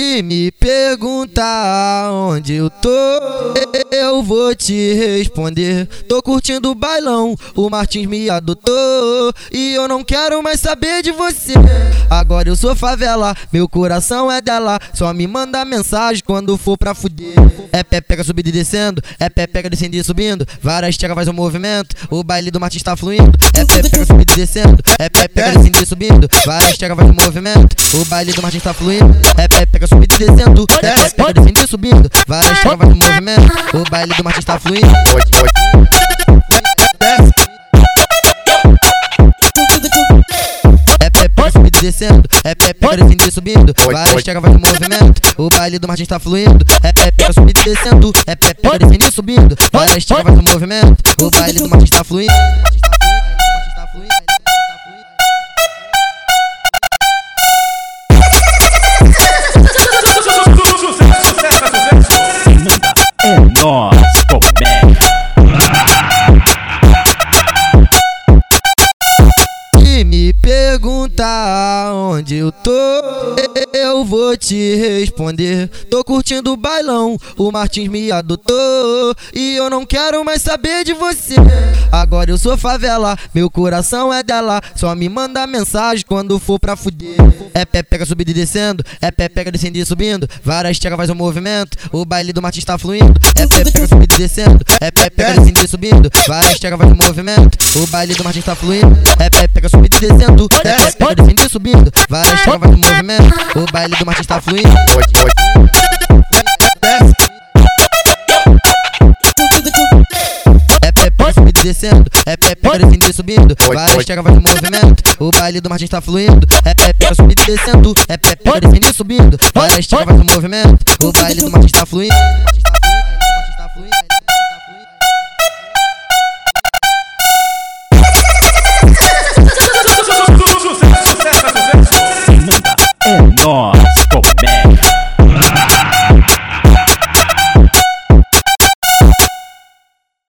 Se me perguntar onde eu tô, eu vou te responder. Tô curtindo o bailão, o Martins me adotou. E eu não quero mais saber de você. Agora eu sou favela, meu coração é dela. Só me manda mensagem quando for pra fuder. É pé pega subindo e descendo, é pé pega descendo e subindo. Várias tecas faz um movimento, o baile do Martins tá fluindo. É pé pega subindo e descendo, é pé pega descendo e subindo. Várias tecas faz um movimento, o baile do Martins tá fluindo. É subindo e descendo, é pé pega descendo e subindo. Várias o um movimento, o baile do Martins tá fluindo. É pé pega subindo e descendo, é pé pega descendo e subindo. Várias tecas faz o movimento, o baile do Martins tá fluindo. É pé pega subindo e descendo, é pé pega descendo e subindo. Várias tecas faz o movimento, o baile do Martins tá fluindo. É perguntar onde eu tô, eu vou te responder. Tô curtindo o bailão, o Martins me adotou. E eu não quero mais saber de você. Agora eu sou favela, meu coração é dela. Só me manda mensagem quando for pra fuder. É pé pega subindo e descendo, é pé pega descendo e subindo. Várias tecas faz um movimento, o baile do Martins tá fluindo. É pé pega subindo e descendo, é pé pega descendo e subindo. Várias tecas faz um movimento, o baile do Martins tá fluindo. É pé pega subindo e descendo, é pé pega e subindo. Várias o um movimento, o baile do Martins tá fluindo. É pé subindo descendo, é pé descendo e subindo. Várias faz o movimento, o baile do Martins tá fluindo. É pé subindo descendo, é pé descendo subindo. Várias faz o movimento, o baile do Martins tá fluindo.